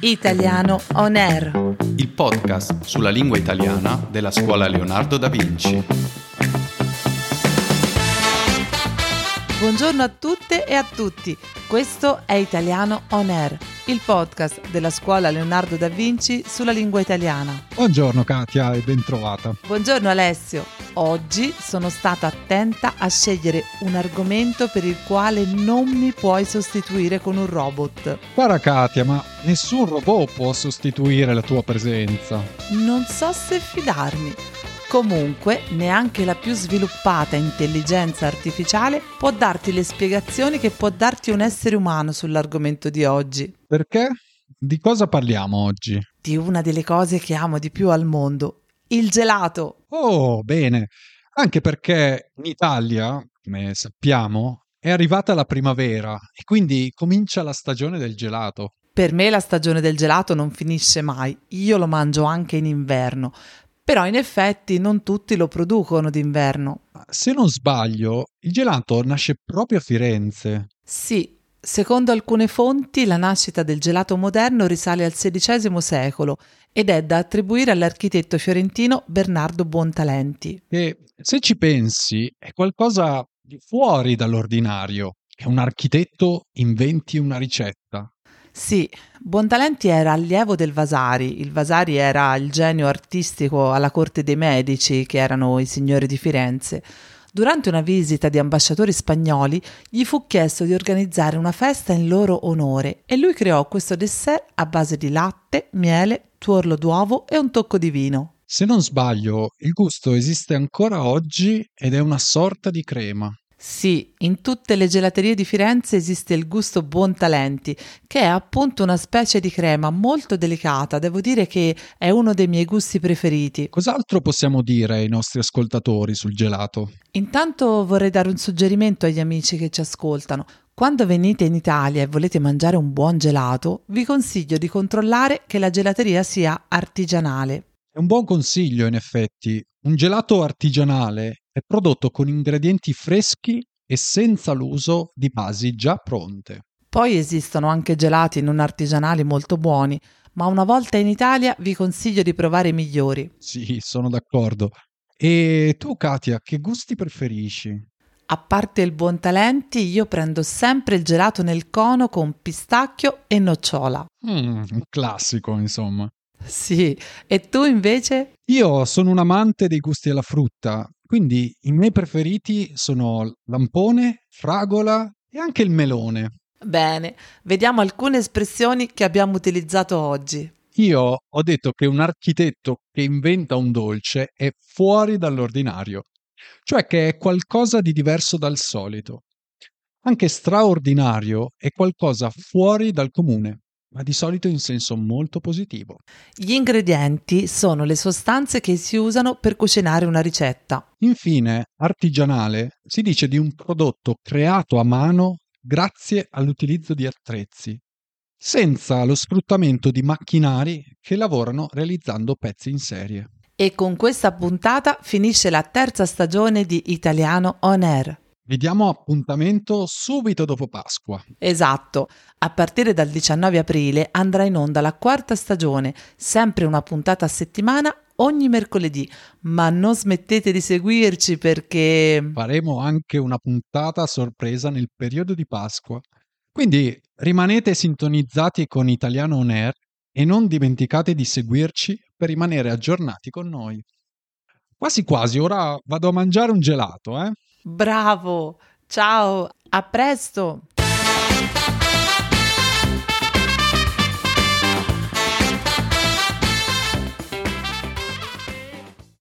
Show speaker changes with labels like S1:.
S1: Italiano On Air.
S2: il podcast sulla lingua italiana della scuola Leonardo da Vinci.
S1: Buongiorno a tutte e a tutti. Questo è Italiano On Air, il podcast della scuola Leonardo da Vinci sulla lingua italiana.
S3: Buongiorno Katia e bentrovata.
S1: Buongiorno Alessio. Oggi sono stata attenta a scegliere un argomento per il quale non mi puoi sostituire con un robot.
S3: Guarda Katia, ma nessun robot può sostituire la tua presenza.
S1: Non so se fidarmi. Comunque, neanche la più sviluppata intelligenza artificiale può darti le spiegazioni che può darti un essere umano sull'argomento di oggi.
S3: Perché? Di cosa parliamo oggi?
S1: Di una delle cose che amo di più al mondo, il gelato.
S3: Oh, bene. Anche perché in Italia, come sappiamo, è arrivata la primavera e quindi comincia la stagione del gelato.
S1: Per me la stagione del gelato non finisce mai, io lo mangio anche in inverno, però in effetti non tutti lo producono d'inverno.
S3: Se non sbaglio, il gelato nasce proprio a Firenze.
S1: Sì, secondo alcune fonti la nascita del gelato moderno risale al XVI secolo ed è da attribuire all'architetto fiorentino Bernardo Buontalenti.
S3: E se ci pensi, è qualcosa di fuori dall'ordinario. Che un architetto inventi una ricetta.
S1: Sì, Buontalenti era allievo del Vasari. Il Vasari era il genio artistico alla corte dei Medici, che erano i signori di Firenze. Durante una visita di ambasciatori spagnoli gli fu chiesto di organizzare una festa in loro onore e lui creò questo dessert a base di latte, miele, tuorlo d'uovo e un tocco di vino.
S3: Se non sbaglio, il gusto esiste ancora oggi ed è una sorta di crema.
S1: Sì, in tutte le gelaterie di Firenze esiste il gusto Buontalenti, che è appunto una specie di crema molto delicata, devo dire che è uno dei miei gusti preferiti.
S3: Cos'altro possiamo dire ai nostri ascoltatori sul gelato?
S1: Intanto vorrei dare un suggerimento agli amici che ci ascoltano. Quando venite in Italia e volete mangiare un buon gelato, vi consiglio di controllare che la gelateria sia artigianale.
S3: È un buon consiglio, in effetti. Un gelato artigianale è prodotto con ingredienti freschi e senza l'uso di basi già pronte.
S1: Poi esistono anche gelati non artigianali molto buoni, ma una volta in Italia vi consiglio di provare i migliori.
S3: Sì, sono d'accordo. E tu, Katia, che gusti preferisci?
S1: A parte il Buontalenti, io prendo sempre il gelato nel cono con pistacchio e nocciola.
S3: Mm, un classico, insomma.
S1: Sì, e tu invece?
S3: Io sono un amante dei gusti alla frutta, quindi i miei preferiti sono lampone, fragola e anche il melone.
S1: Bene, vediamo alcune espressioni che abbiamo utilizzato oggi.
S3: Io ho detto che un architetto che inventa un dolce è fuori dall'ordinario, cioè che è qualcosa di diverso dal solito. Anche straordinario è qualcosa fuori dal comune, ma di solito in senso molto positivo.
S1: Gli ingredienti sono le sostanze che si usano per cucinare una ricetta.
S3: Infine, artigianale si dice di un prodotto creato a mano grazie all'utilizzo di attrezzi, senza lo sfruttamento di macchinari che lavorano realizzando pezzi in serie.
S1: E con questa puntata finisce la terza stagione di Italiano On Air.
S3: Vi diamo appuntamento subito dopo Pasqua.
S1: Esatto, a partire dal 19 aprile andrà in onda la quarta stagione, sempre una puntata a settimana ogni mercoledì, ma non smettete di seguirci perché...
S3: Faremo anche una puntata a sorpresa nel periodo di Pasqua. Quindi rimanete sintonizzati con Italiano On Air e non dimenticate di seguirci per rimanere aggiornati con noi. Quasi quasi, ora vado a mangiare un gelato, eh?
S1: Bravo! Ciao, a presto!